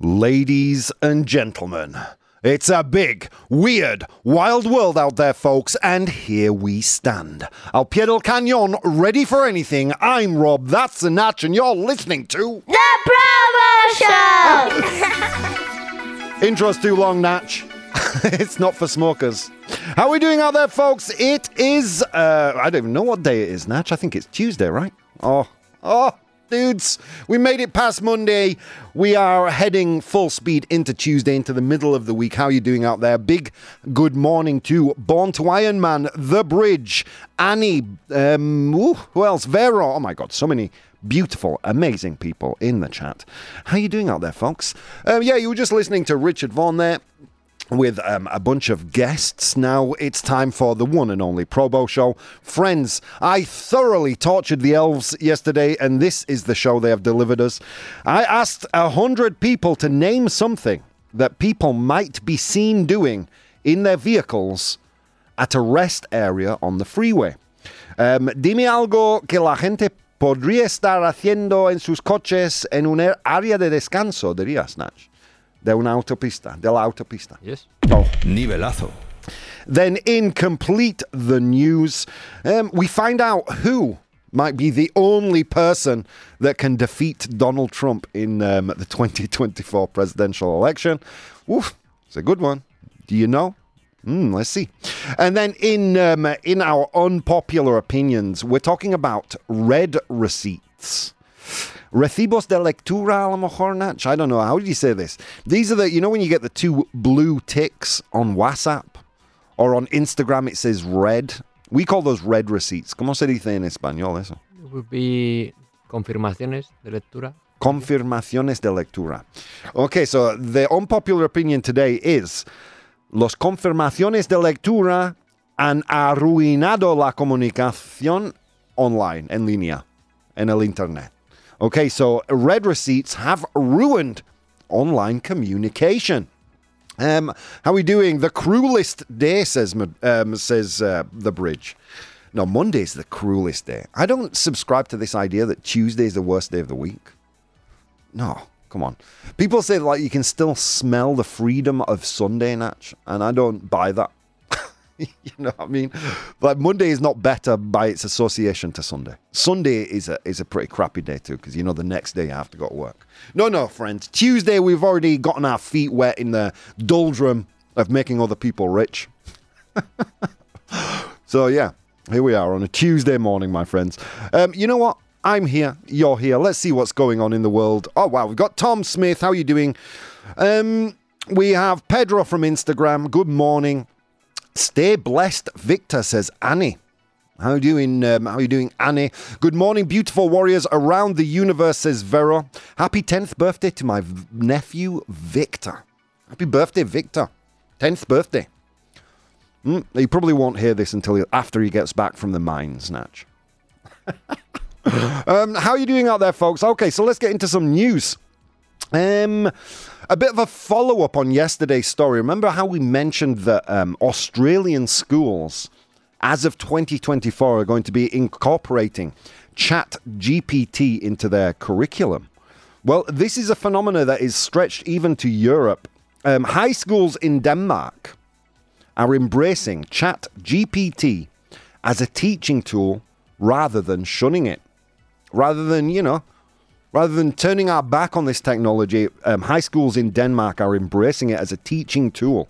Ladies and gentlemen, it's a big, weird, wild world out there, folks, and here we stand. Al pie del ready for anything. I'm Rob, that's the Natch, and you're listening to. The Probo Show! Intro's too long, Natch. it's not for smokers. How are we doing out there, folks? It is, uh, I don't even know what day it is, Natch. I think it's Tuesday, right? Oh, oh, dudes, we made it past Monday. We are heading full speed into Tuesday, into the middle of the week. How are you doing out there? Big good morning to Born to Iron Man, The Bridge, Annie, um, who else? Vero. Oh my God, so many beautiful, amazing people in the chat. How are you doing out there, folks? Um, yeah, you were just listening to Richard Vaughan there with um, a bunch of guests. Now it's time for the one and only Probo Show. Friends, I thoroughly tortured the elves yesterday, and this is the show they have delivered us. I asked a hundred people to name something that people might be seen doing in their vehicles at a rest area on the freeway. Um, dime algo que la gente podría estar haciendo en sus coches en un área de descanso, diría Snatch. De una autopista, de la autopista. Yes. Oh. Nivelazo. Then, in complete the news, um, we find out who might be the only person that can defeat Donald Trump in um, the 2024 presidential election. Oof, it's a good one. Do you know? Hmm, let's see. And then in um, in our unpopular opinions, we're talking about read receipts. Recibos de lectura, a lo mejor, Natch? I don't know. How do you say this? These are the, you know, when you get the two blue ticks on WhatsApp or on Instagram, it says red. We call those red receipts. ¿Cómo se dice en español eso? It would be confirmaciones de lectura. Confirmaciones de lectura. Okay, so the unpopular opinion today is los confirmaciones de lectura han arruinado la comunicación online, en línea, en el internet. Okay, so read receipts have ruined online communication. Um, how are we doing? The cruelest day, says um, says uh, the bridge. No, Monday's the cruelest day. I don't subscribe to this idea that Tuesday is the worst day of the week. No, come on. People say like you can still smell the freedom of Sunday, Natch, and I don't buy that. you know what I mean? Like Monday is not better by its association to Sunday. Sunday is a is a pretty crappy day too, because you know the next day you have to go to work. No, no, friends. Tuesday we've already gotten our feet wet in the doldrum of making other people rich. so yeah, here we are on a Tuesday morning, my friends. Um, you know what? I'm here. You're here. Let's see what's going on in the world. Oh wow, we've got Tom Smith. How are you doing? Um, we have Pedro from Instagram. Good morning. Stay blessed, Victor says Annie. How you doing? Um, how you doing, Annie? Good morning, beautiful warriors around the universe, says Vero. Happy 10th birthday to my v- nephew, Victor. Happy birthday, Victor. 10th birthday. Mm, he probably won't hear this until he, after he gets back from the mine snatch. um, how are you doing out there, folks? Okay, so let's get into some news. Um, a bit of a follow up on yesterday's story. Remember how we mentioned that um, Australian schools, as of 2024, are going to be incorporating Chat GPT into their curriculum? Well, this is a phenomenon that is stretched even to Europe. Um, high schools in Denmark are embracing Chat GPT as a teaching tool rather than shunning it. Rather than, you know, Rather than turning our back on this technology, um, high schools in Denmark are embracing it as a teaching tool.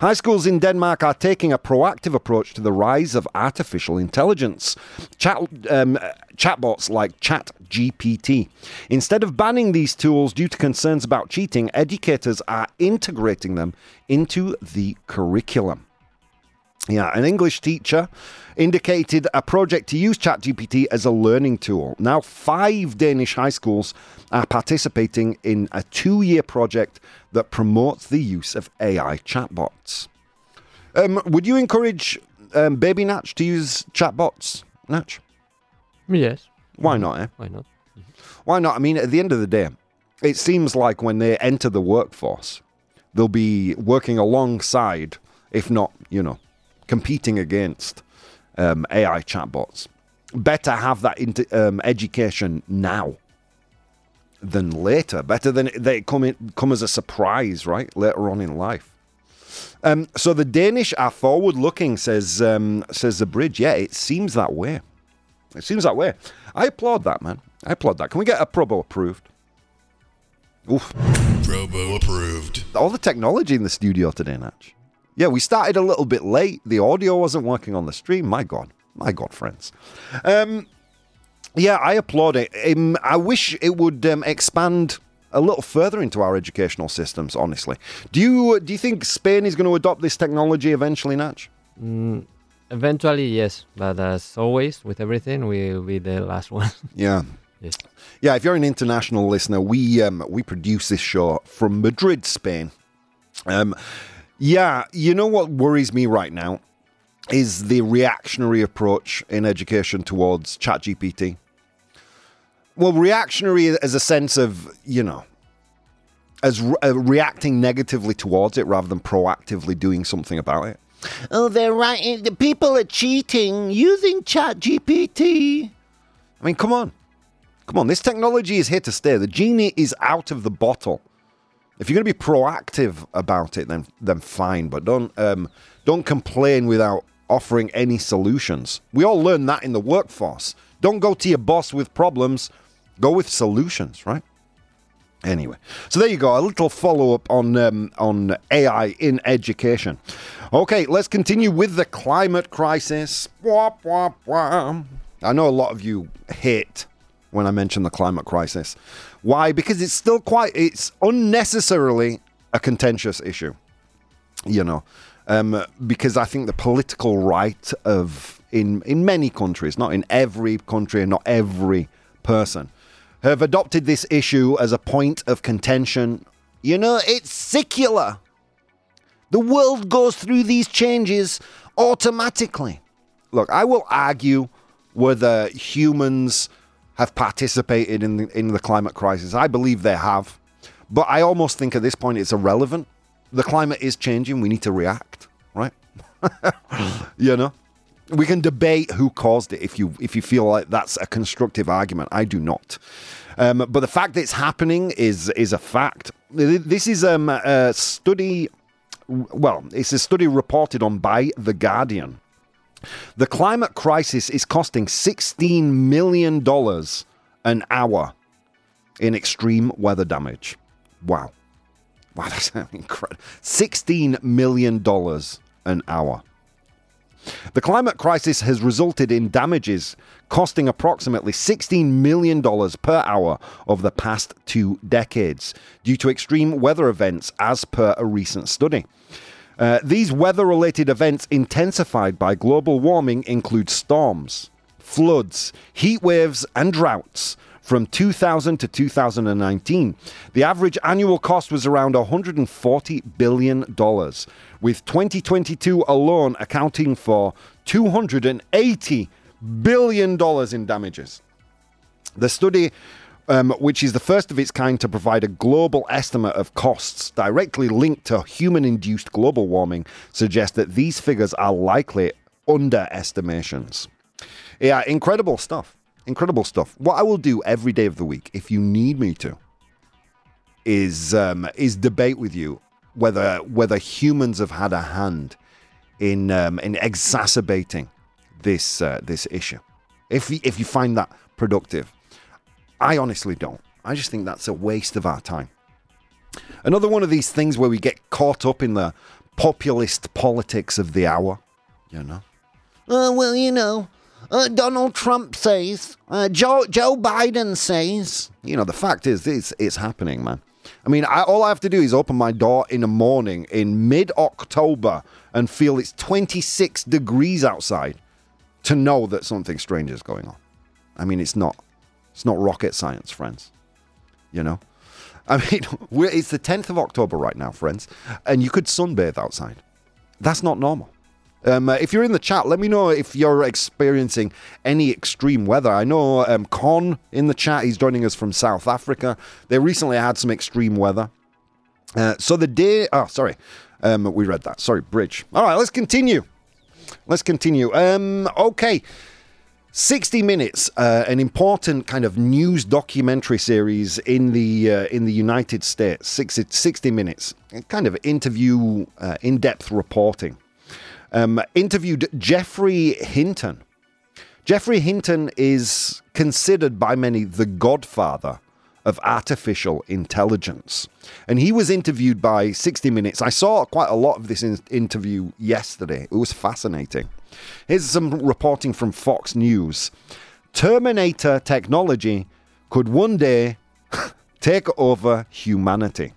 High schools in Denmark are taking a proactive approach to the rise of artificial intelligence. Chat, um, chatbots like ChatGPT. Instead of banning these tools due to concerns about cheating, educators are integrating them into the curriculum. Yeah, an English teacher indicated a project to use ChatGPT as a learning tool. Now, five Danish high schools are participating in a two year project that promotes the use of AI chatbots. Um, would you encourage um, Baby Natch to use chatbots, Natch? Yes. Why not, eh? Why not? Why not? I mean, at the end of the day, it seems like when they enter the workforce, they'll be working alongside, if not, you know, competing against um, AI chatbots. Better have that into, um, education now. than later. Better than they come in, come as a surprise, right? Later on in life. Um, so the Danish are forward looking, says um, says the bridge. Yeah, it seems that way. It seems that way. I applaud that, man. I applaud that. Can we get a Probo approved? Oof. Probo approved. All the technology in the studio today, Natch. Yeah, we started a little bit late. The audio wasn't working on the stream. My God. My God, friends. Um, yeah, I applaud it. Um, I wish it would um, expand a little further into our educational systems. Honestly, do you do you think Spain is going to adopt this technology eventually, Natch? Mm, eventually, yes. But as always, with everything, we will be the last one. Yeah. yes. Yeah, if you're an international listener, we um, we produce this show from Madrid, Spain. Um, yeah, you know what worries me right now is the reactionary approach in education towards ChatGPT. Well, reactionary as a sense of you know, as re- uh, reacting negatively towards it rather than proactively doing something about it. Oh, they're right. The people are cheating using ChatGPT. I mean, come on. Come on, this technology is here to stay. The genie is out of the bottle. If you're going to be proactive about it, then then fine. But don't um, don't complain without offering any solutions. We all learn that in the workforce. Don't go to your boss with problems. Go with solutions, right? Anyway, so there you go. A little follow up on um, on AI in education. Okay, let's continue with the climate crisis. Wah, wah, wah. I know a lot of you hate when I mention the climate crisis. Why? Because it's still quite, it's unnecessarily a contentious issue. You know, um, because I think the political right of, in, in many countries, not in every country and not every person, have adopted this issue as a point of contention. You know, it's secular. The world goes through these changes automatically. Look, I will argue whether humans have participated in the, in the climate crisis. I believe they have. But I almost think at this point it's irrelevant. The climate is changing. We need to react, right? you know? We can debate who caused it if you if you feel like that's a constructive argument. I do not. Um, but the fact that it's happening is is a fact. This is um, a study. Well, it's a study reported on by the Guardian. The climate crisis is costing $16 million an hour in extreme weather damage. Wow. Wow, that's incredible. $16 million an hour. The climate crisis has resulted in damages costing approximately $16 million per hour over the past two decades due to extreme weather events, as per a recent study. Uh, these weather related events intensified by global warming include storms, floods, heat waves, and droughts. From 2000 to 2019, the average annual cost was around $140 billion, with 2022 alone accounting for $280 billion in damages. The study um, which is the first of its kind to provide a global estimate of costs directly linked to human induced global warming, suggests that these figures are likely underestimations. Yeah, incredible stuff. Incredible stuff. What I will do every day of the week, if you need me to, is um, is debate with you whether whether humans have had a hand in um, in exacerbating this uh, this issue. If if you find that productive, I honestly don't. I just think that's a waste of our time. Another one of these things where we get caught up in the populist politics of the hour, you know. Uh, well, you know, uh, Donald Trump says, uh, Joe Joe Biden says. You know, the fact is, it's it's happening, man. I mean, I, all I have to do is open my door in the morning in mid October and feel it's 26 degrees outside to know that something strange is going on. I mean, it's not it's not rocket science, friends. You know? I mean, it's the 10th of October right now, friends, and you could sunbathe outside. That's not normal. Um, uh, if you're in the chat, let me know if you're experiencing any extreme weather. I know um, Con in the chat, he's joining us from South Africa. They recently had some extreme weather. Uh, so the day, oh, sorry, um, we read that. Sorry, bridge. All right, let's continue. Let's continue. Um, okay. 60 Minutes, uh, an important kind of news documentary series in the uh, in the United States. 60, 60 Minutes, kind of interview, uh, in-depth reporting. Um, interviewed Geoffrey Hinton. Geoffrey Hinton is considered by many the godfather of artificial intelligence. And he was interviewed by 60 Minutes. I saw quite a lot of this in- interview yesterday. It was fascinating. Here's some reporting from Fox News Terminator technology could one day take over humanity.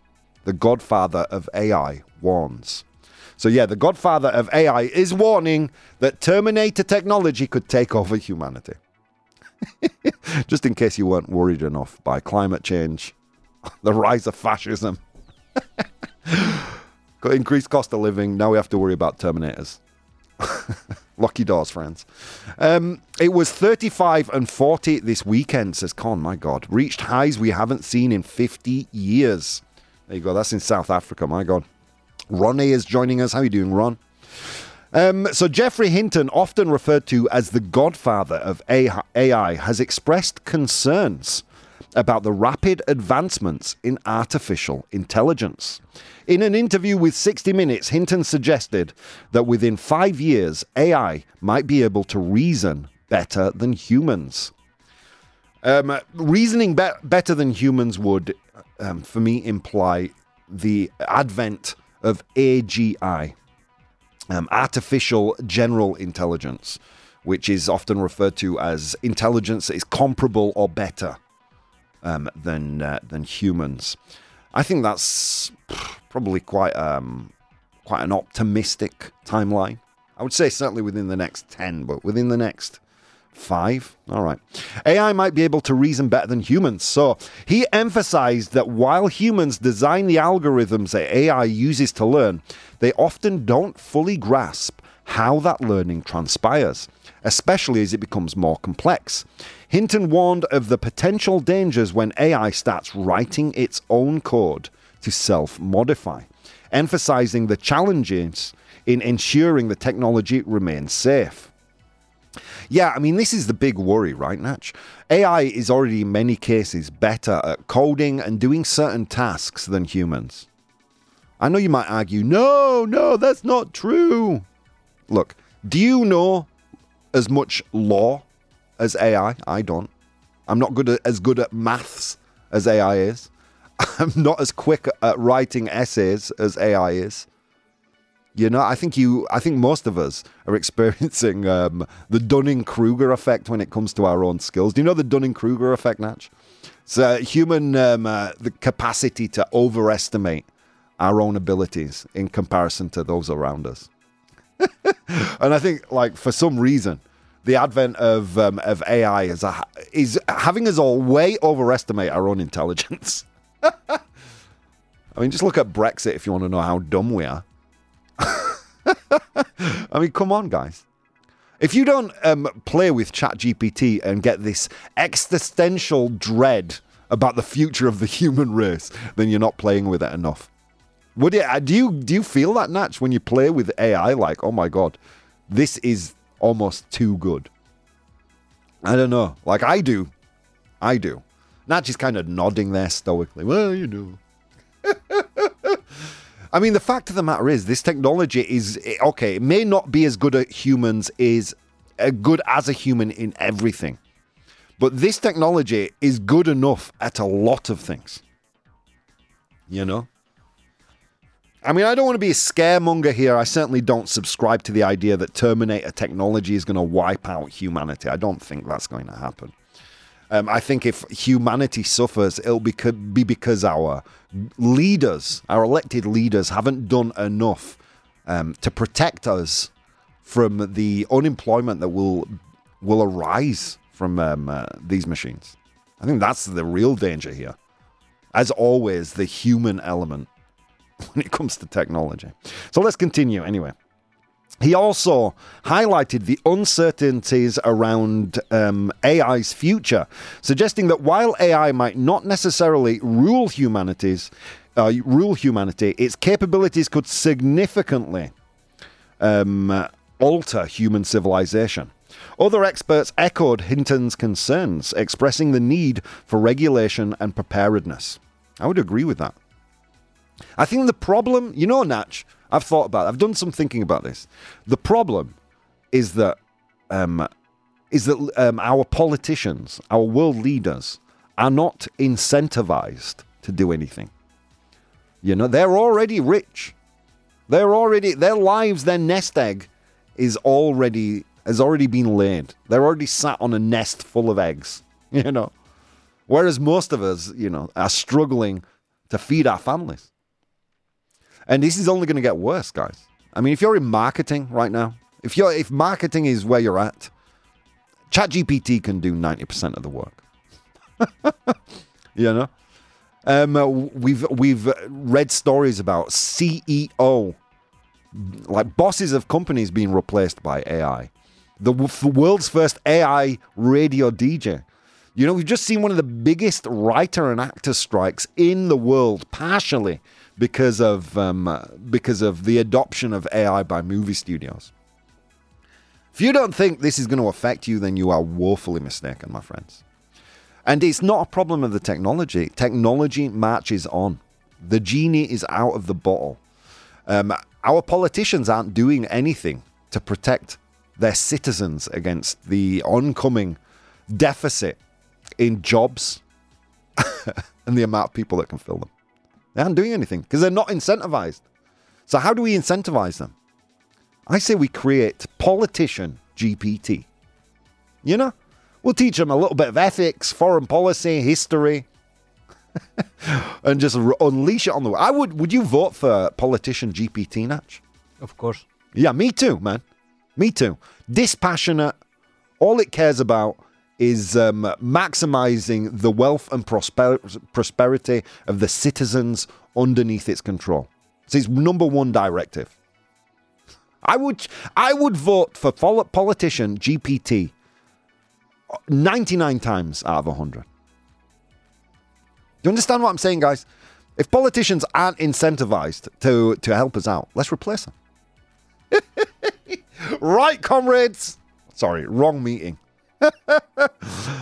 The godfather of AI warns. So, yeah, the godfather of AI is warning that Terminator technology could take over humanity. Just in case you weren't worried enough by climate change, the rise of fascism, increased cost of living. Now we have to worry about Terminators. Lucky doors, friends. Um, it was 35 and 40 this weekend, says Con. My God. Reached highs we haven't seen in 50 years. There you go. That's in South Africa. My God. Ronnie is joining us. How are you doing, Ron? Um, so, Geoffrey Hinton, often referred to as the godfather of AI, has expressed concerns about the rapid advancements in artificial intelligence. In an interview with 60 Minutes, Hinton suggested that within five years, AI might be able to reason better than humans. Um, reasoning be- better than humans would, um, for me, imply the advent of AGI, um, artificial general intelligence, which is often referred to as intelligence that is comparable or better um, than uh, than humans. I think that's probably quite um, quite an optimistic timeline. I would say certainly within the next ten, but within the next Five? All right. AI might be able to reason better than humans. So he emphasized that while humans design the algorithms that AI uses to learn, they often don't fully grasp how that learning transpires, especially as it becomes more complex. Hinton warned of the potential dangers when AI starts writing its own code to self modify, emphasizing the challenges in ensuring the technology remains safe. Yeah, I mean, this is the big worry, right, Natch? AI is already in many cases better at coding and doing certain tasks than humans. I know you might argue, no, no, that's not true. Look, do you know as much law as AI? I don't. I'm not good at, as good at maths as AI is. I'm not as quick at writing essays as AI is. You know, I think you, I think most of us are experiencing um, the Dunning Kruger effect when it comes to our own skills. Do you know the Dunning Kruger effect, Natch? It's a human um, uh, the capacity to overestimate our own abilities in comparison to those around us. and I think, like for some reason, the advent of um, of AI is a, is having us all way overestimate our own intelligence. I mean, just look at Brexit if you want to know how dumb we are. I mean, come on, guys. If you don't um, play with ChatGPT and get this existential dread about the future of the human race, then you're not playing with it enough. Would it? Uh, do you do you feel that Natch when you play with AI? Like, oh my god, this is almost too good. I don't know. Like I do, I do. Natch is kind of nodding there stoically. Well, you know. I mean, the fact of the matter is, this technology is okay. It may not be as good at humans is uh, good as a human in everything, but this technology is good enough at a lot of things. You know. I mean, I don't want to be a scaremonger here. I certainly don't subscribe to the idea that Terminator technology is going to wipe out humanity. I don't think that's going to happen. Um, I think if humanity suffers, it'll be, be because our leaders, our elected leaders, haven't done enough um, to protect us from the unemployment that will will arise from um, uh, these machines. I think that's the real danger here. As always, the human element when it comes to technology. So let's continue anyway. He also highlighted the uncertainties around um, AI's future, suggesting that while AI might not necessarily rule humanities, uh, rule humanity, its capabilities could significantly um, alter human civilization. Other experts echoed Hinton's concerns, expressing the need for regulation and preparedness. I would agree with that. I think the problem, you know, Natch, I've thought about it. I've done some thinking about this. The problem is that um, is that um, our politicians, our world leaders, are not incentivized to do anything. You know, they're already rich. They're already their lives, their nest egg is already has already been laid. They're already sat on a nest full of eggs. You know, whereas most of us, you know, are struggling to feed our families. And this is only going to get worse, guys. I mean, if you're in marketing right now, if you're if marketing is where you're at, ChatGPT can do 90% of the work. you know? Um, uh, we've we've read stories about CEO, like bosses of companies being replaced by AI. The w- world's first AI radio DJ. You know, we've just seen one of the biggest writer and actor strikes in the world, partially because of um, uh, because of the adoption of AI by movie studios. If you don't think this is going to affect you, then you are woefully mistaken, my friends. And it's not a problem of the technology. Technology marches on. The genie is out of the bottle. Um, our politicians aren't doing anything to protect their citizens against the oncoming deficit in jobs and the amount of people that can fill them. They aren't doing anything because they're not incentivized. So, how do we incentivize them? I say we create politician GPT. You know? We'll teach them a little bit of ethics, foreign policy, history, and just unleash it on the. World. I would. Would you vote for politician GPT, Natch? Of course. Yeah, me too, man. Me too. Dispassionate. All it cares about is um, maximizing the wealth and prosper- prosperity of the citizens underneath its control. It's its number one directive. I would, I would vote for pol- politician GPT 99 times out of 100. Do you understand what I'm saying, guys? If politicians aren't incentivized to, to help us out, let's replace them. right, comrades. Sorry, wrong meeting.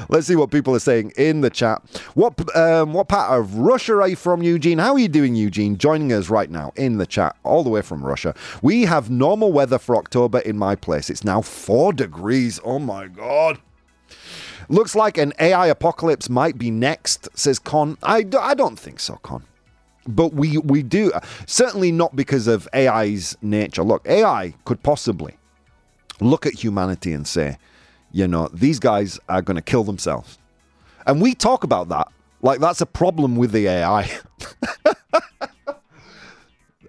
Let's see what people are saying in the chat. What um, what part of Russia are you from, Eugene? How are you doing, Eugene? Joining us right now in the chat, all the way from Russia. We have normal weather for October in my place. It's now four degrees. Oh my god. Looks like an AI apocalypse might be next, says Con. I, d- I don't think so, Con. But we, we do, certainly not because of AI's nature. Look, AI could possibly look at humanity and say, you know, these guys are going to kill themselves. And we talk about that like that's a problem with the AI.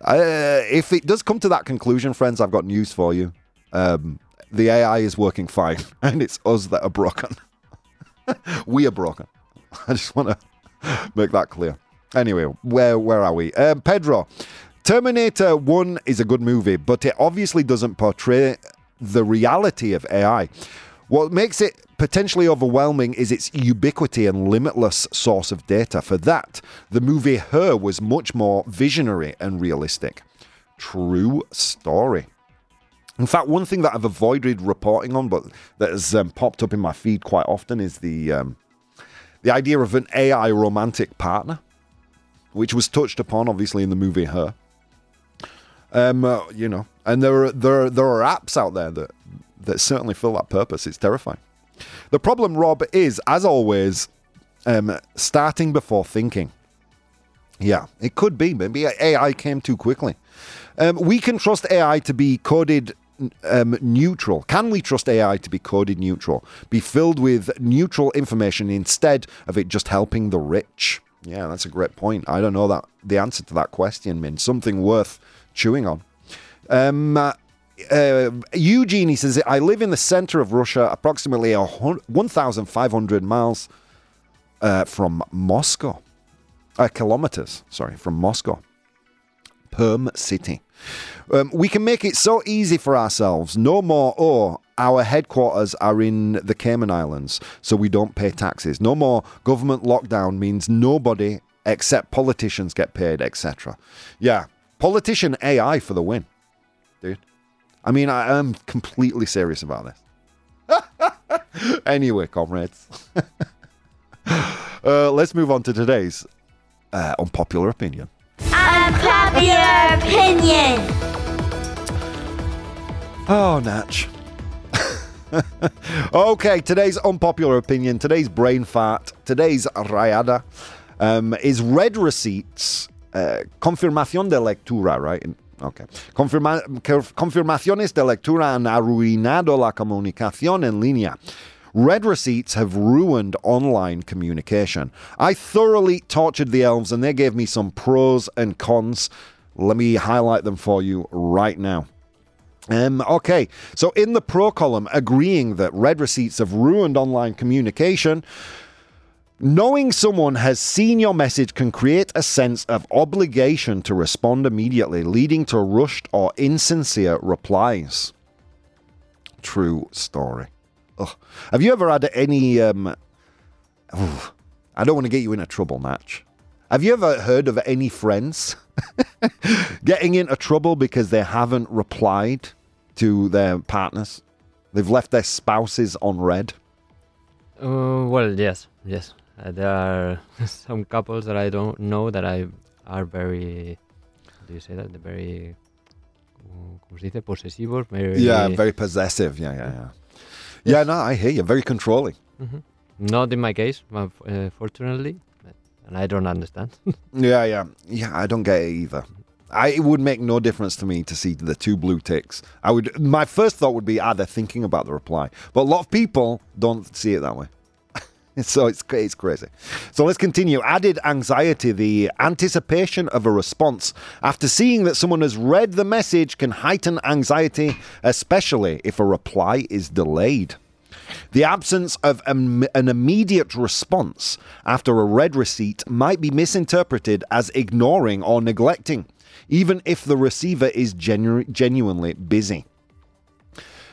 uh, if it does come to that conclusion, friends, I've got news for you. Um, the AI is working fine, and it's us that are broken. we are broken. I just want to make that clear. Anyway, where where are we? Um, Pedro, Terminator One is a good movie, but it obviously doesn't portray the reality of AI. What makes it potentially overwhelming is its ubiquity and limitless source of data. For that, the movie Her was much more visionary and realistic. True story. In fact, one thing that I've avoided reporting on, but that has um, popped up in my feed quite often, is the um, the idea of an AI romantic partner, which was touched upon, obviously, in the movie Her. Um, uh, you know, and there are there are, there are apps out there that that certainly fill that purpose. It's terrifying. The problem, Rob, is as always, um, starting before thinking. Yeah, it could be. Maybe AI came too quickly. Um, we can trust AI to be coded um, neutral. Can we trust AI to be coded neutral? Be filled with neutral information instead of it just helping the rich? Yeah, that's a great point. I don't know that the answer to that question, Min. Something worth chewing on. Um, uh, uh, says, I live in the center of Russia, approximately 1,500 miles uh, from Moscow. Uh, kilometers, sorry, from Moscow. Perm City. Um, we can make it so easy for ourselves. No more, oh, our headquarters are in the Cayman Islands, so we don't pay taxes. No more government lockdown means nobody except politicians get paid, etc. Yeah, politician AI for the win, dude. I mean, I am completely serious about this. anyway, comrades. uh, let's move on to today's uh, unpopular opinion. Unpopular opinion. Oh, Natch. okay, today's unpopular opinion, today's brain fart, today's rayada um, is read receipts, uh, confirmación de lectura, right? Okay. Confirma confirmaciones de lectura han arruinado la comunicación en línea. Read receipts have ruined online communication. I thoroughly tortured the elves and they gave me some pros and cons. Let me highlight them for you right now. Um, okay, so in the pro column, agreeing that read receipts have ruined online communication, knowing someone has seen your message can create a sense of obligation to respond immediately, leading to rushed or insincere replies. True story. Ugh. Have you ever had any? Um, I don't want to get you into trouble, Natch. Have you ever heard of any friends getting into trouble because they haven't replied to their partners? They've left their spouses on read. Uh, well, yes, yes. Uh, there are some couples that I don't know that I are very. Do you say that? They're very. ¿Cómo se dice? Posesivos. Very, Yeah, very possessive. Yeah, yeah, yeah. Yeah, no, I hear you. Very controlling. Mhm. Not in my case, uh, uh, fortunately, but, and I don't understand. Yeah, yeah. Yeah, I don't get it either. I, it would make no difference to me to see the two blue ticks. I would. My first thought would be, ah, they're thinking about the reply. But a lot of people don't see it that way. so it's it's crazy. So let's continue. Added anxiety, the anticipation of a response after seeing that someone has read the message can heighten anxiety, especially if a reply is delayed. The absence of an immediate response after a read receipt might be misinterpreted as ignoring or neglecting, even if the receiver is genu- genuinely busy.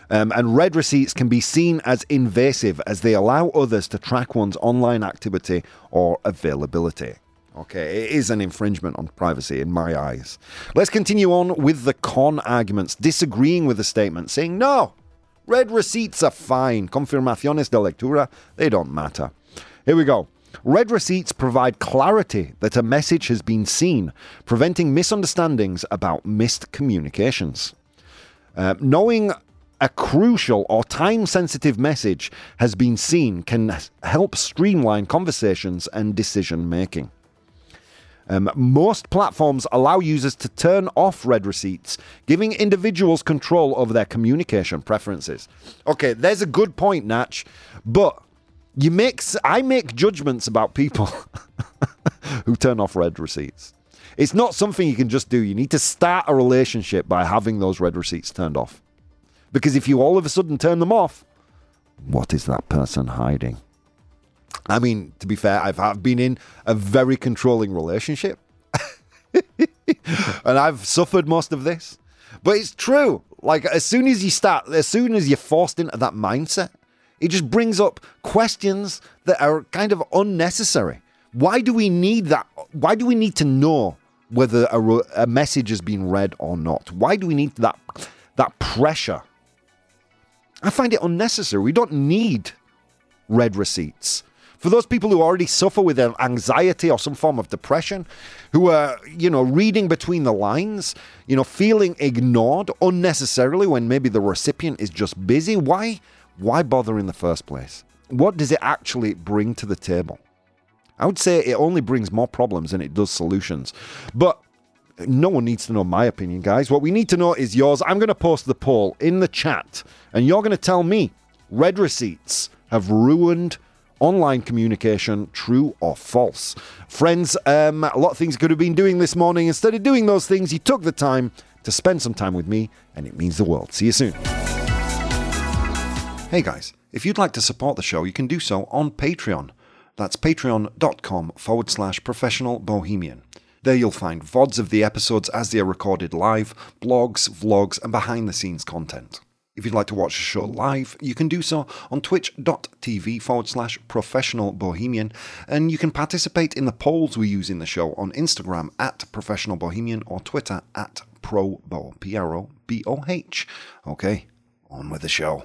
Um, and read receipts can be seen as invasive as they allow others to track one's online activity or availability. Okay, it is an infringement on privacy in my eyes. Let's continue on with the con arguments, disagreeing with the statement, saying, no, read receipts are fine. Confirmaciones de lectura, they don't matter. Here we go. Read receipts provide clarity that a message has been seen, preventing misunderstandings about missed communications. Uh, knowing a crucial or time sensitive message has been seen can help streamline conversations and decision making. Um, most platforms allow users to turn off read receipts, giving individuals control over their communication preferences. Okay, there's a good point, Natch, but you s- I make judgments about people who turn off read receipts. It's not something you can just do. You need to start a relationship by having those read receipts turned off. Because if you all of a sudden turn them off, what is that person hiding? I mean, to be fair, I've, I've been in a very controlling relationship. and I've suffered most of this. But it's true. Like, as soon as you start, as soon as you're forced into that mindset, it just brings up questions that are kind of unnecessary. Why do we need that? Why do we need to know whether a, a message has been read or not? Why do we need that, that pressure? I find it unnecessary. We don't need read receipts. For those people who already suffer with anxiety or some form of depression, who are, you know, reading between the lines, you know, feeling ignored unnecessarily when maybe the recipient is just busy, why why bother in the first place? What does it actually bring to the table? I would say it only brings more problems than it does solutions. But no one needs to know my opinion, guys. What we need to know is yours. I'm going to post the poll in the chat, and you're going to tell me read receipts have ruined online communication, true or false. Friends, um, a lot of things could have been doing this morning. Instead of doing those things, you took the time to spend some time with me, and it means the world. See you soon. Hey guys, if you'd like to support the show, you can do so on Patreon. That's patreon.com forward slash professional bohemian. There you'll find VODs of the episodes as they are recorded live, blogs, vlogs, and behind the scenes content. If you'd like to watch the show live, you can do so on twitch.tv forward slash professional bohemian, and you can participate in the polls we use in the show on Instagram at professional bohemian or Twitter at probo, P R O B O H. Okay, on with the show.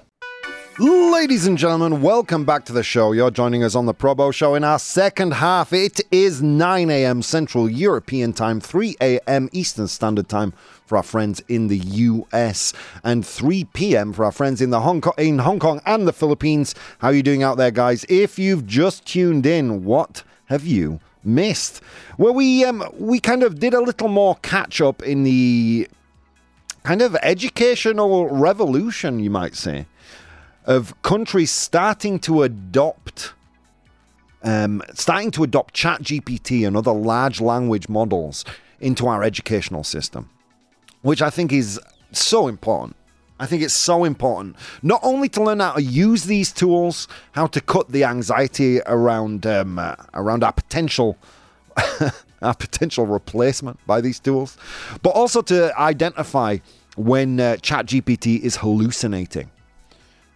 Ladies and gentlemen, welcome back to the show. You're joining us on the Probo Show in our second half. It is 9 a.m. Central European Time, 3 a.m. Eastern Standard Time for our friends in the US, and 3 p.m. for our friends in the Hong Kong, in Hong Kong and the Philippines. How are you doing out there, guys? If you've just tuned in, what have you missed? Well, we um, we kind of did a little more catch up in the kind of educational revolution, you might say of countries starting to adopt um, starting to adopt ChatGPT and other large language models into our educational system, which I think is so important. I think it's so important not only to learn how to use these tools, how to cut the anxiety around um, uh, around our potential our potential replacement by these tools, but also to identify when uh, ChatGPT is hallucinating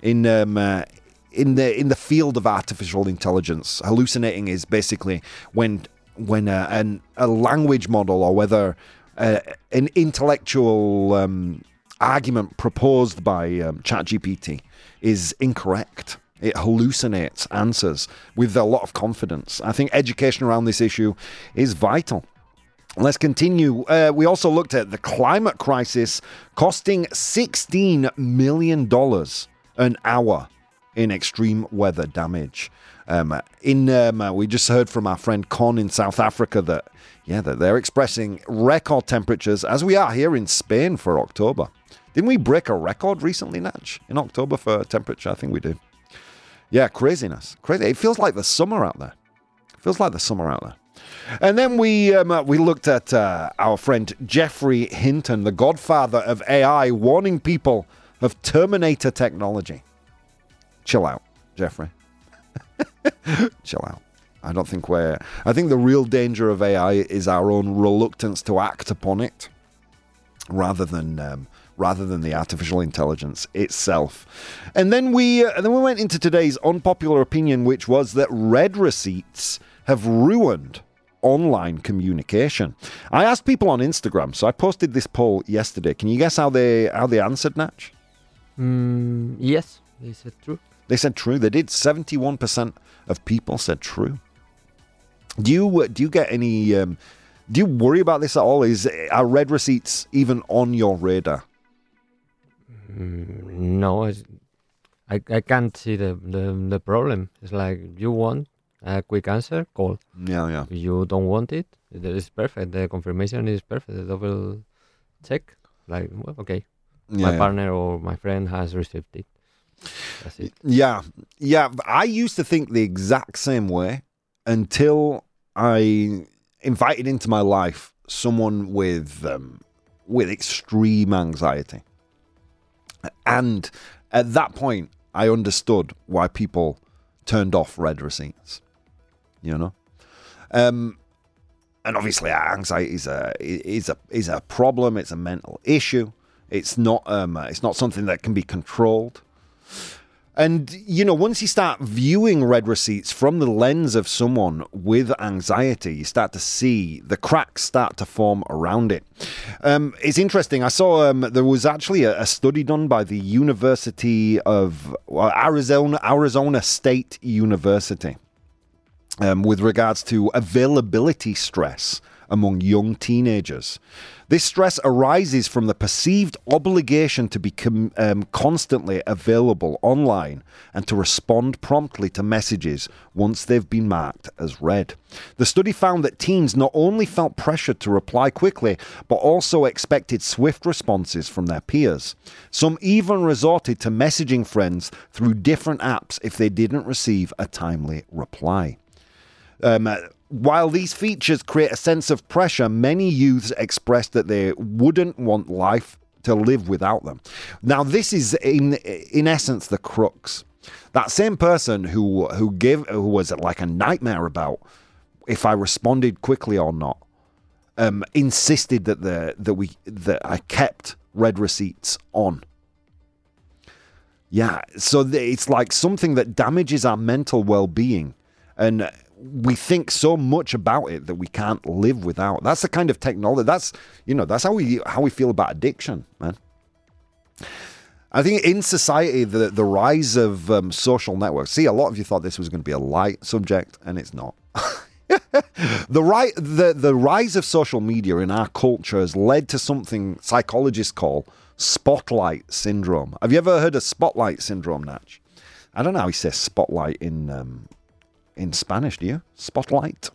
in um, uh, in the in the field of artificial intelligence. Hallucinating is basically when when uh, an, a language model or whether uh, an intellectual um, argument proposed by um, ChatGPT is incorrect. It hallucinates answers with a lot of confidence. I think education around this issue is vital. Let's continue. Uh, we also looked at the climate crisis costing $16 million an hour in extreme weather damage. Um, in um, we just heard from our friend Con in South Africa that yeah that they're expressing record temperatures as we are here in Spain for October. Didn't we break a record recently, Natch, in October for temperature? I think we did. Yeah, craziness, crazy. It feels like the summer out there. It feels like the summer out there. And then we um, we looked at uh, our friend Geoffrey Hinton, the godfather of AI, warning people of Terminator technology. Chill out, Geoffrey. Chill out. I don't think we're. I think the real danger of AI is our own reluctance to act upon it, rather than um, rather than the artificial intelligence itself. And then we uh, then we went into today's unpopular opinion, which was that read receipts have ruined online communication. I asked people on Instagram, so I posted this poll yesterday. Can you guess how they how they answered, Natch? Mm, yes, they said true. They said true. They did. 71% of people said true. Do you uh, do you get any? Um, do you worry about this at all? Is are read receipts even on your radar? Mm, no, it's, I I can't see the, the the problem. It's like you want a quick answer, call. Yeah, yeah. If you don't want it, it is perfect. The confirmation is perfect. The double check, like well, okay, yeah, my partner or my friend has received it. That's it. Yeah, yeah. I used to think the exact same way until I invited into my life someone with um, with extreme anxiety, and at that point, I understood why people turned off read receipts. You know, um, and obviously, anxiety is a is a is a problem. It's a mental issue. It's not um, it's not something that can be controlled. And you know, once you start viewing read receipts from the lens of someone with anxiety, you start to see the cracks start to form around it. Um, it's interesting. I saw um, there was actually a, a, study done by the University of Arizona, Arizona State University, um, with regards to availability stress among young teenagers. This stress arises from the perceived obligation to be com- um, constantly available online and to respond promptly to messages once they've been marked as read. The study found that teens not only felt pressured to reply quickly, but also expected swift responses from their peers. Some even resorted to messaging friends through different apps if they didn't receive a timely reply. Um, while these features create a sense of pressure, many youths expressed that they wouldn't want life to live without them. Now, this is in in essence the crux. That same person who who gave who was like a nightmare about if I responded quickly or not, um, insisted that the that we that I kept read receipts on. Yeah, so it's like something that damages our mental well-being, and we think so much about it that we can't live without. That's the kind of technology. That's you know that's how we how we feel about addiction, man. I think in society, the, the rise of um, social networks. See, a lot of you thought this was going to be a light subject, and it's not. the, right, the, the rise of social media in our culture has led to something psychologists call spotlight syndrome. Have you ever heard of spotlight syndrome, Natch? I don't know how he says spotlight in um, in Spanish, do you? Spotlight?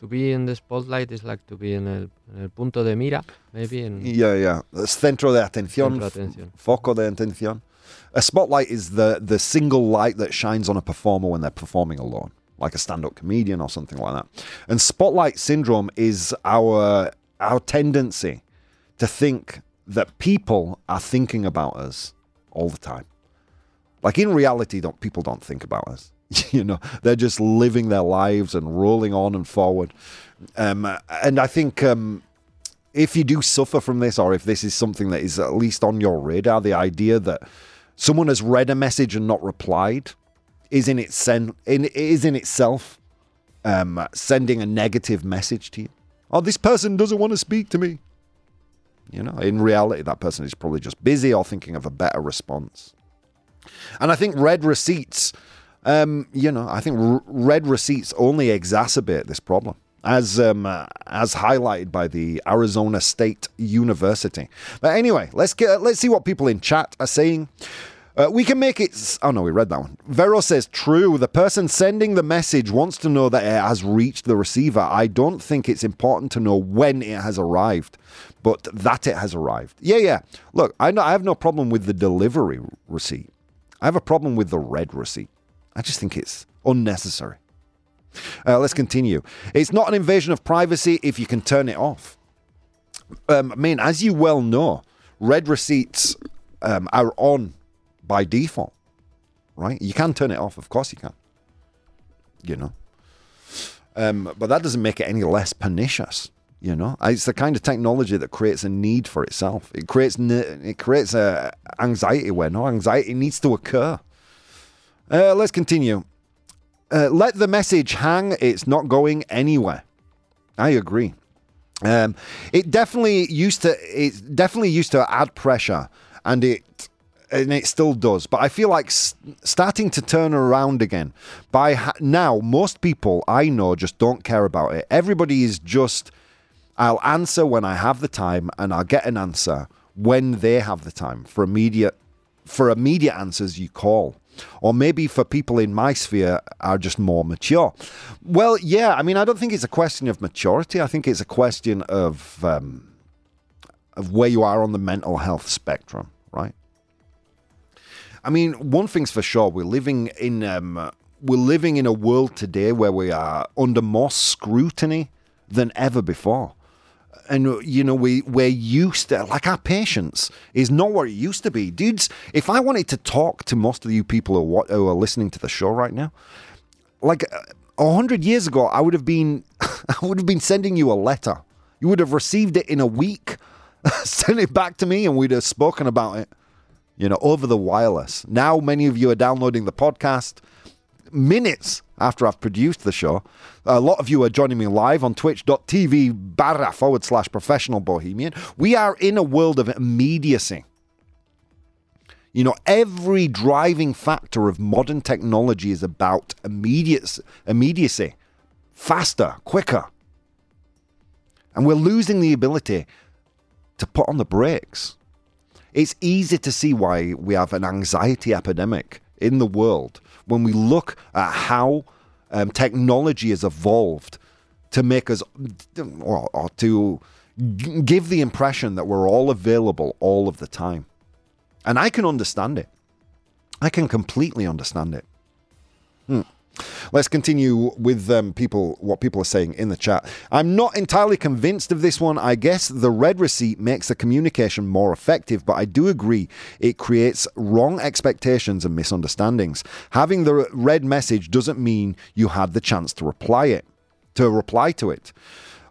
To be in the spotlight is like to be in el, en el punto de mira, maybe. In Yeah, yeah. Centro de atención. Centro de atención. Foco de atención. A spotlight is the, the single light that shines on a performer when they're performing alone, like a stand up comedian or something like that. And spotlight syndrome is our, our tendency to think that people are thinking about us all the time. Like in reality, don't people don't think about us. you know, they're just living their lives and rolling on and forward. Um, and I think um, if you do suffer from this, or if this is something that is at least on your radar, the idea that someone has read a message and not replied is in its sen- in, is in itself um, sending a negative message to you. Oh, this person doesn't want to speak to me. You know, in reality, that person is probably just busy or thinking of a better response. And I think read receipts, um, you know, I think r- read receipts only exacerbate this problem, as um, uh, as highlighted by the Arizona State University. But anyway, let's get let's see what people in chat are saying. Uh, we can make it. Oh no, we read that one. Vero says, "True. The person sending the message wants to know that it has reached the receiver. I don't think it's important to know when it has arrived, but that it has arrived. Yeah, yeah. Look, I know I have no problem with the delivery receipt. I have a problem with the read receipt. I just think it's unnecessary. Uh, let's continue. It's not an invasion of privacy if you can turn it off. Um, I mean, as you well know, read receipts um, are on by default, right? You can turn it off, of course you can. You know, um, but that doesn't make it any less pernicious. You know, it's the kind of technology that creates a need for itself. It creates it creates a anxiety where no anxiety needs to occur. Uh, let's continue. Uh, let the message hang. It's not going anywhere. I agree. Um, it definitely used to. It definitely used to add pressure, and it and it still does. But I feel like s- starting to turn around again. By ha- now, most people I know just don't care about it. Everybody is just. I'll answer when I have the time, and I'll get an answer when they have the time. For immediate, for immediate answers, you call. Or maybe for people in my sphere are just more mature. Well, yeah, I mean, I don't think it's a question of maturity. I think it's a question of um, of where you are on the mental health spectrum, right? I mean, one thing's for sure: we're living in um, we're living in a world today where we are under more scrutiny than ever before. And you know, we we're used to like our patience is not what it used to be, dudes. If I wanted to talk to most of you people who are, who are listening to the show right now, like a hundred years ago, I would have been, I would have been sending you a letter. You would have received it in a week, sent it back to me, and we'd have spoken about it you know, over the wireless. Now, many of you are downloading the podcast minutes after I've produced the show. A lot of you are joining me live on twitch.tv barra forward slash professional bohemian. We are in a world of immediacy. You know, every driving factor of modern technology is about immediate, immediacy, faster, quicker. And we're losing the ability to put on the brakes. It's easy to see why we have an anxiety epidemic in the world when we look at how um, technology has evolved to make us, or, or to give the impression that we're all available all of the time. And I can understand it. I can completely understand it. Let's continue with um, people. What people are saying in the chat. I'm not entirely convinced of this one. I guess the read receipt makes the communication more effective, but I do agree it creates wrong expectations and misunderstandings. Having the read message doesn't mean you had the chance to reply it, to reply to it.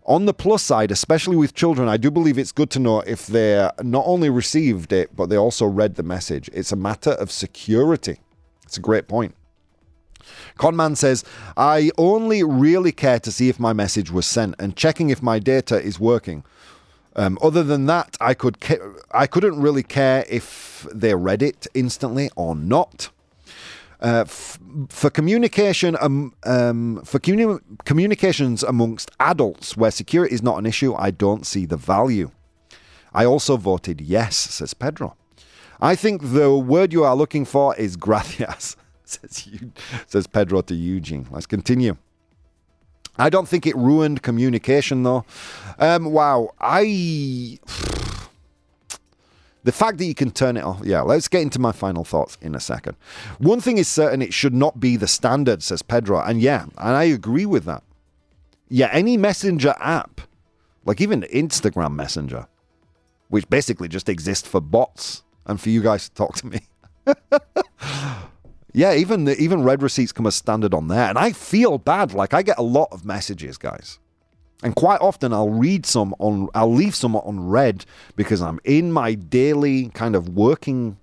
On the plus side, especially with children, I do believe it's good to know if they not only received it, but they also read the message. It's a matter of security. It's a great point. Conman says, I only really care to see if my message was sent and checking if my data is working. Um, other than that, I could ca- I couldn't really care if they read it instantly or not. Uh, f- for communication, um, um, for communi- communications amongst adults where security is not an issue, I don't see the value. I also voted yes, says Pedro. I think the word you are looking for is gracias, says, you, says Pedro to Eugene. Let's continue. I don't think it ruined communication though. Um, wow, I. The fact that you can turn it off. Yeah, let's get into my final thoughts in a second. One thing is certain it should not be the standard, says Pedro. And yeah, and I agree with that. Yeah, any messenger app, like even Instagram Messenger, which basically just exists for bots and for you guys to talk to me. yeah, even the, even read receipts come as standard on there, and I feel bad. Like I get a lot of messages, guys, and quite often I'll read some on, I'll leave some on read because I'm in my daily kind of working,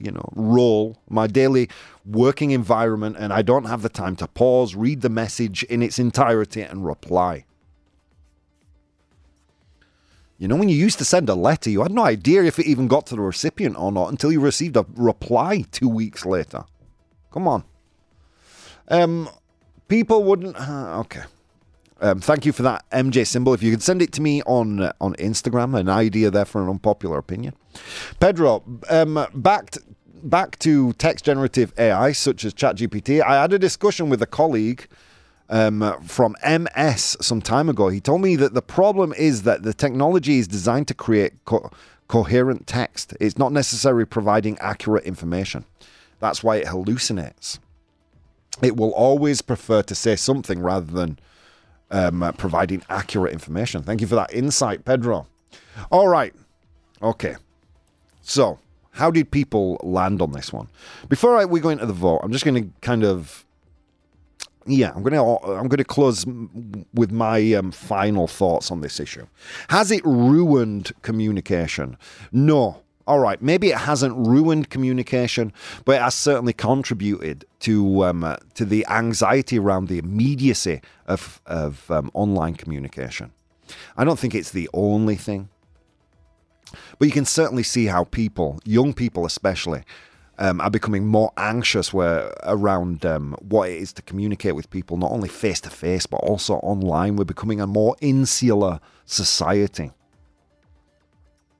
you know, role, my daily working environment, and I don't have the time to pause, read the message in its entirety, and reply. You know, when you used to send a letter, you had no idea if it even got to the recipient or not until you received a reply two weeks later. Come on. Um, people wouldn't. Uh, okay. Um, thank you for that MJ symbol. If you could send it to me on uh, on Instagram, an idea there for an unpopular opinion. Pedro, um, back to, back to text generative AI such as ChatGPT. I had a discussion with a colleague um, from MS some time ago. He told me that the problem is that the technology is designed to create co- coherent text. It's not necessarily providing accurate information. That's why it hallucinates. It will always prefer to say something rather than um, uh, providing accurate information. Thank you for that insight, Pedro. All right. Okay. So, how did people land on this one? Before I, we go into the vote, I'm just going to kind of yeah, I'm gonna I'm gonna close with my um, final thoughts on this issue. Has it ruined communication? No. All right, maybe it hasn't ruined communication, but it has certainly contributed to um, uh, to the anxiety around the immediacy of of um, online communication. I don't think it's the only thing, but you can certainly see how people, young people especially, um, are becoming more anxious where around um, what it is to communicate with people, not only face to face but also online. We're becoming a more insular society.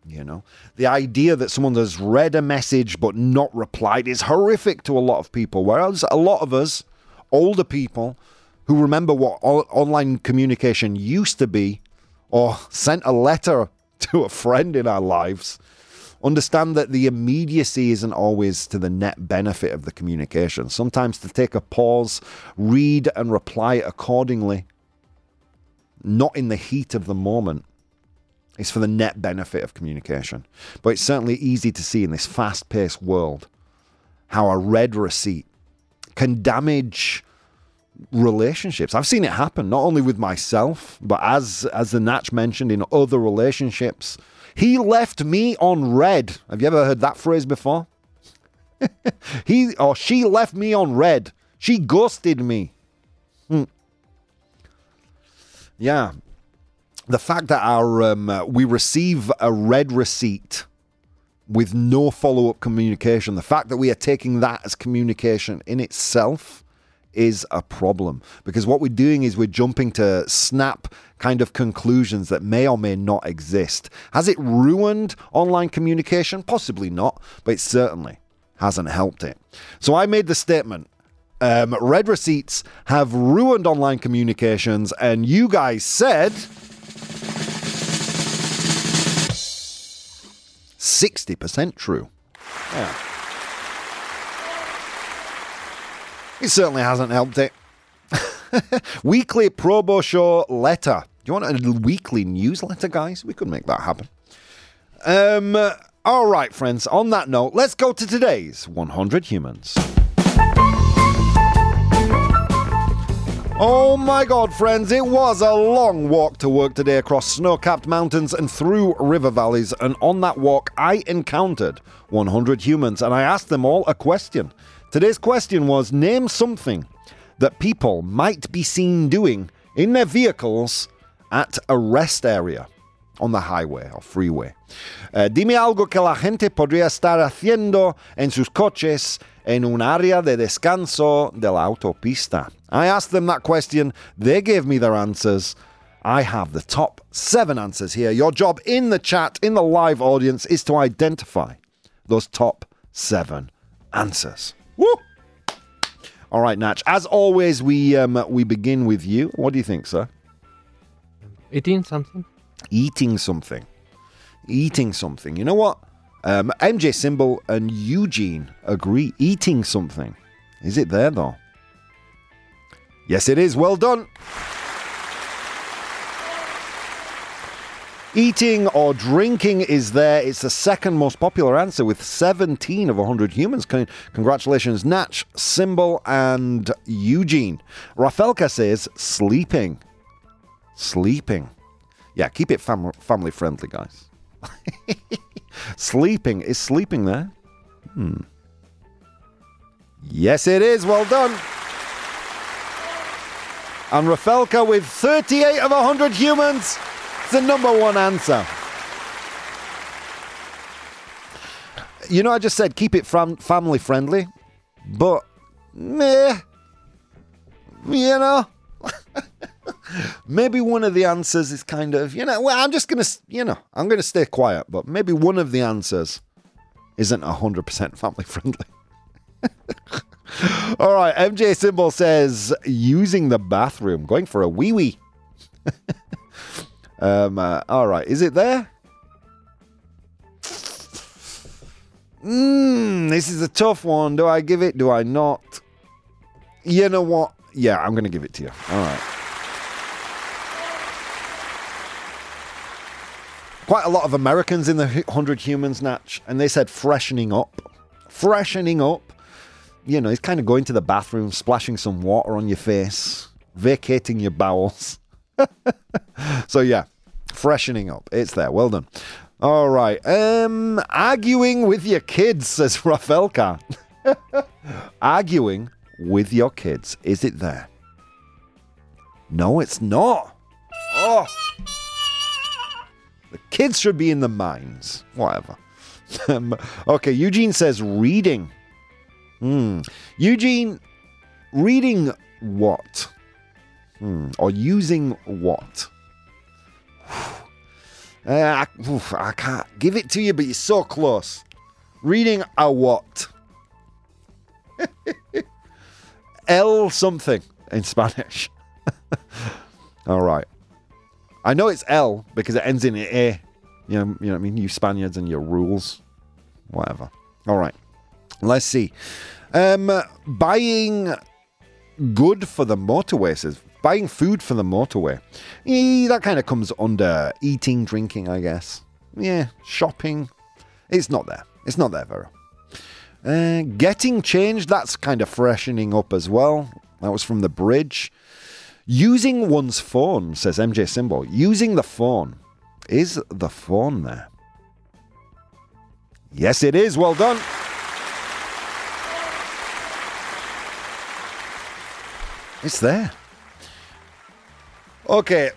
You know, the idea that someone has read a message but not replied is horrific to a lot of people. Whereas a lot of us, older people, who remember what o- online communication used to be, or sent a letter to a friend in our lives, understand that the immediacy isn't always to the net benefit of the communication. Sometimes to take a pause, read and reply accordingly, not in the heat of the moment, is for the net benefit of communication. But it's certainly easy to see in this fast paced world how a read receipt can damage relationships. I've seen it happen not only with myself, but as as the Natch mentioned in other relationships. He left me on read. Have you ever heard that phrase before? he or she left me on read. She ghosted me. Hmm. Yeah. The fact that our um, uh, we receive a read receipt with no follow up communication, the fact that we are taking that as communication in itself is a problem because what we're doing is we're jumping to snap kind of conclusions that may or may not exist. Has it ruined online communication? Possibly not, but it certainly hasn't helped it. So I made the statement. Um, read receipts have ruined online communications, and you guys said 60% true. Yeah. It certainly hasn't helped it. weekly Probo Show letter. Do you want a weekly newsletter, guys? We could make that happen. Um, all right, friends. On that note, let's go to today's 100 Humans. Oh my god, friends, it was a long walk to work today across snow capped mountains and through river valleys. And on that walk, I encountered 100 humans and I asked them all a question. Today's question was Name something that people might be seen doing in their vehicles at a rest area. On the highway or freeway. Uh, dime algo que la gente podría estar haciendo en sus coches en un área de descanso de la autopista. I asked them that question. They gave me their answers. I have the top seven answers here. Your job in the chat, in the live audience, is to identify those top seven answers. Woo! All right, Natch. As always, we um, we begin with you. What do you think, sir? Eating something? Eating something. Eating something. You know what? Um, MJ Symbol and Eugene agree. Eating something. Is it there though? Yes, it is. Well done. Eating or drinking is there. It's the second most popular answer with 17 of 100 humans. Con- Congratulations, Natch, Symbol, and Eugene. Rafelka says sleeping. Sleeping. Yeah, keep it fam- family friendly, guys. sleeping. Is sleeping there? Hmm. Yes, it is. Well done. And Rafelka with 38 of 100 humans. The number one answer. You know, I just said keep it fam- family friendly, but meh. You know, maybe one of the answers is kind of, you know, well, I'm just going to, you know, I'm going to stay quiet, but maybe one of the answers isn't 100% family friendly. All right, MJ Symbol says using the bathroom, going for a wee wee. um, uh, all right, is it there? Mm, this is a tough one. Do I give it? Do I not? You know what? Yeah, I'm going to give it to you. All right. Quite a lot of Americans in the 100 Humans Natch, and they said freshening up. Freshening up. You know, it's kind of going to the bathroom, splashing some water on your face, vacating your bowels. so, yeah, freshening up. It's there. Well done. All right. Um, arguing with your kids, says Rafelka. arguing with your kids. Is it there? No, it's not. Oh. The kids should be in the mines. Whatever. Okay, Eugene says reading. Hmm. Eugene, reading what? Hmm. Or using what? Uh, I, oof, I can't give it to you, but you're so close. Reading a what? L something in Spanish. All right. I know it's L because it ends in A. You know, you know what I mean? You Spaniards and your rules. Whatever. All right. Let's see. Um, buying good for the motorway says buying food for the motorway. That kind of comes under eating, drinking, I guess. Yeah, shopping. It's not there. It's not there, Vera. Uh, getting changed, that's kind of freshening up as well. That was from the bridge. Using one's phone, says MJ Symbol. Using the phone. Is the phone there? Yes, it is. Well done. It's there. Okay.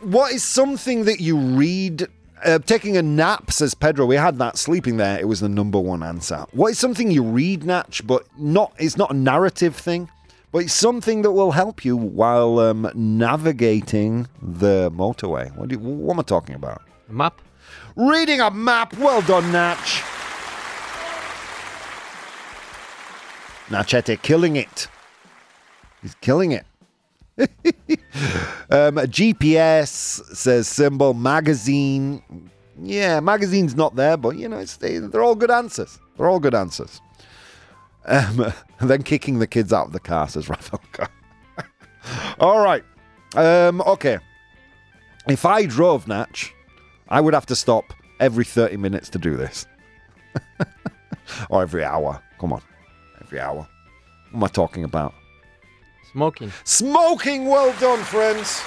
What is something that you read? Uh, taking a nap, says Pedro. We had that sleeping there. It was the number one answer. What is something you read, Natch, but not? It's not a narrative thing, but it's something that will help you while um, navigating the motorway. What, do you, what am I talking about? A Map? Reading a map. Well done, Natch. Nachete killing it. He's killing it. um, GPS says symbol magazine. Yeah, magazine's not there, but you know, they're all good answers. They're all good answers. Um, then kicking the kids out of the car says Rafelka. all right. Um, okay. If I drove Natch, I would have to stop every 30 minutes to do this. or every hour. Come on. Every hour. What am I talking about? Smoking. Smoking, well done, friends.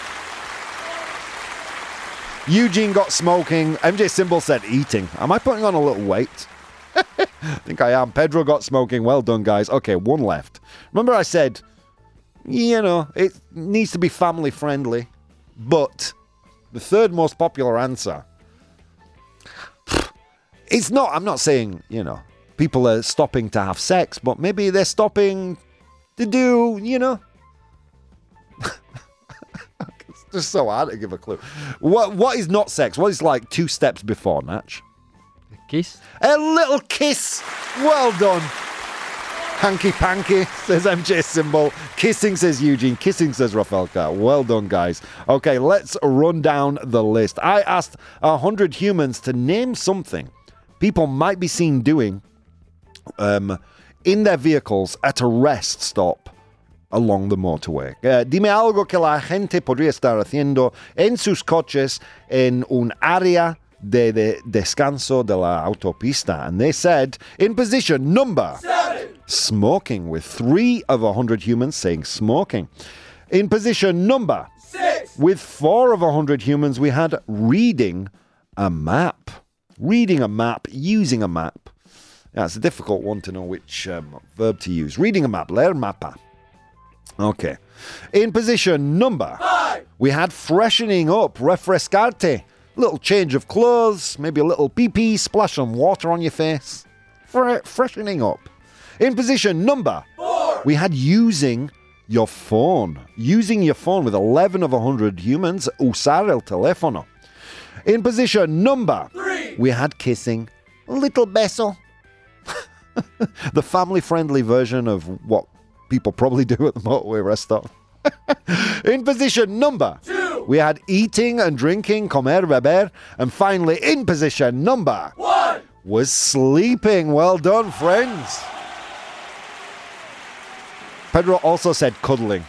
Eugene got smoking. MJ Symbol said eating. Am I putting on a little weight? I think I am. Pedro got smoking. Well done, guys. Okay, one left. Remember, I said, you know, it needs to be family friendly, but The third most popular answer. It's not, I'm not saying, you know, people are stopping to have sex, but maybe they're stopping to do, you know. it's just so hard to give a clue. What What is not sex? What is like two steps before, Natch? Kiss. A little kiss. Well done. Hanky panky, says MJ Symbol. Kissing, says Eugene. Kissing, says Rafaelka. Well done, guys. Okay, let's run down the list. I asked 100 humans to name something people might be seen doing um, in their vehicles at a rest stop along the motorway. Uh, dime algo que la gente podría estar haciendo en sus coches en un área de, de descanso de la autopista. And they said, in position number seven, smoking, with three of a hundred humans saying smoking. In position number six, with four of a hundred humans, we had reading a map. Reading a map, using a map. Yeah, it's a difficult one to know which um, verb to use. Reading a map, leer mapa. Okay. In position number five, we had freshening up, refrescarte. Little change of clothes, maybe a little pee pee, splash some water on your face. Fre- freshening up. In position number four, we had using your phone. Using your phone with 11 of 100 humans, usar el teléfono. In position number three, we had kissing. Little beso. the family friendly version of what people probably do at the motorway rest stop. in position number two, we had eating and drinking, comer, beber, and finally in position number one was sleeping. Well done, friends. Pedro also said cuddling.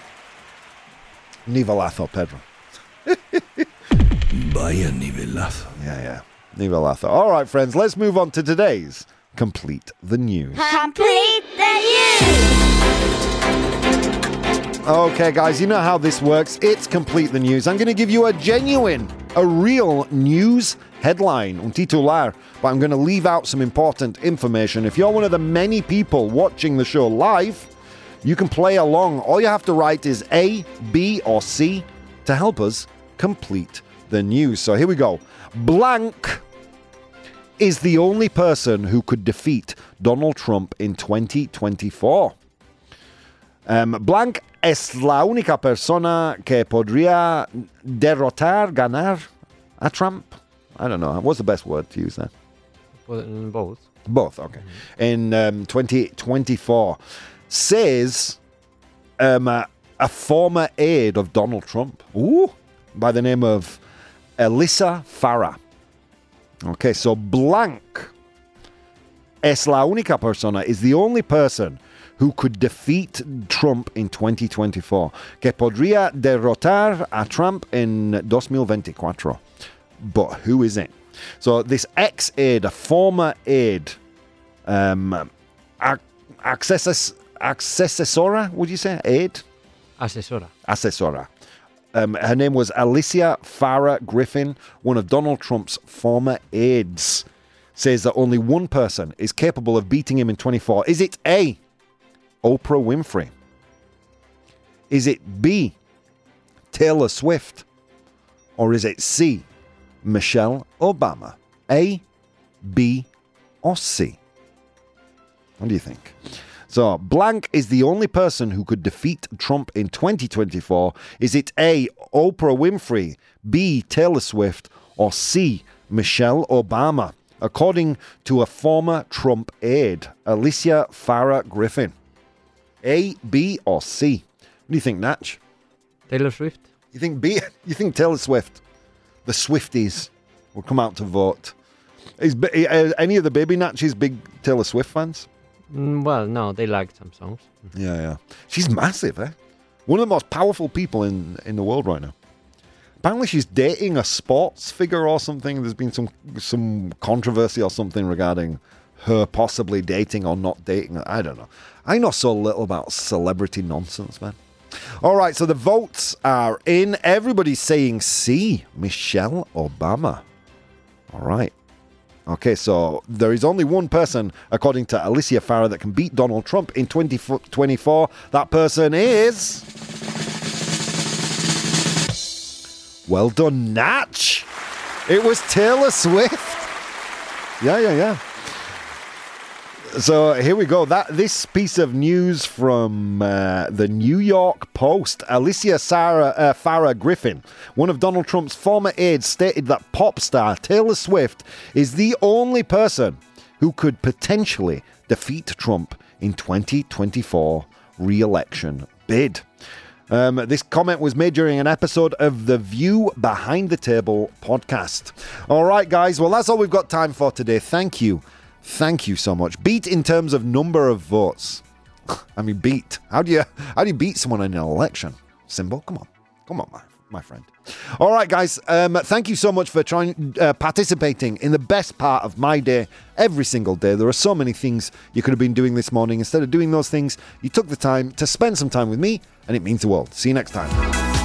Nivelazo, Pedro. Vaya nivelazo. Yeah, yeah. Nivelazo. All right, friends, let's move on to today's Complete the News. Complete the news. Okay, guys, you know how this works. It's Complete the News. I'm going to give you a genuine, a real news headline, un titular, but I'm going to leave out some important information. If you're one of the many people watching the show live, you can play along. All you have to write is A, B, or C to help us complete the news. So here we go. Blank is the only person who could defeat Donald Trump in 2024. Um, Blank es la única persona que podría derrotar, ganar a Trump. I don't know. What's the best word to use there? Both. Both, okay. In um, 2024. Says um, a, a former aide of Donald Trump, ooh, by the name of Alyssa Farah. Okay, so Blank es la única persona, is the only person who could defeat Trump in 2024, que podría derrotar a Trump en 2024. But who is it? So this ex-aide, a former aide, um, ac- accesses, accessora, would you say? Aide? Asesora. Assessora. Um, her name was Alyssa Farah Griffin, one of Donald Trump's former aides. Says that only one person is capable of beating him in 24. Is it A, Oprah Winfrey? Is it B, Taylor Swift? Or is it C, Michelle Obama? A, B, or C? What do you think? So, blank is the only person who could defeat Trump in 2024. Is it A, Oprah Winfrey, B, Taylor Swift, or C, Michelle Obama? According to a former Trump aide, Alyssa Farah Griffin. A, B, or C? What do you think, Natch? Taylor Swift. You think B? You think Taylor Swift? The Swifties will come out to vote. Is uh, any of the baby Natches big Taylor Swift fans? Mm, well, no, they like some songs. Yeah, yeah. She's massive, eh? One of the most powerful people in in the world right now. Apparently, she's dating a sports figure or something. There's been some some controversy or something regarding her possibly dating or not dating. I don't know. I know so little about celebrity nonsense, man. All right, so the votes are in. Everybody's saying C, Michelle Obama. All right. Okay, so there is only one person, according to Alyssa Farah, that can beat Donald Trump in 2024. That person is. Well done, Natch. It was Taylor Swift. Yeah, yeah, yeah. So here we go. That this piece of news from uh, the New York Post. Alyssa Sarah uh, Farah Griffin, one of Donald Trump's former aides, stated that pop star Taylor Swift is the only person who could potentially defeat Trump in 2024 re-election bid. Um, this comment was made during an episode of the View Behind the Table podcast. All right, guys. Well, that's all we've got time for today. Thank you. Thank you so much. Beat in terms of number of votes. I mean, beat. How do you how do you beat someone in an election? Symbol. Come on, come on, my my friend. All right, guys. Um, thank you so much for trying uh, participating in the best part of my day every single day. There are so many things you could have been doing this morning. Instead of doing those things, you took the time to spend some time with me, and it means the world. See you next time.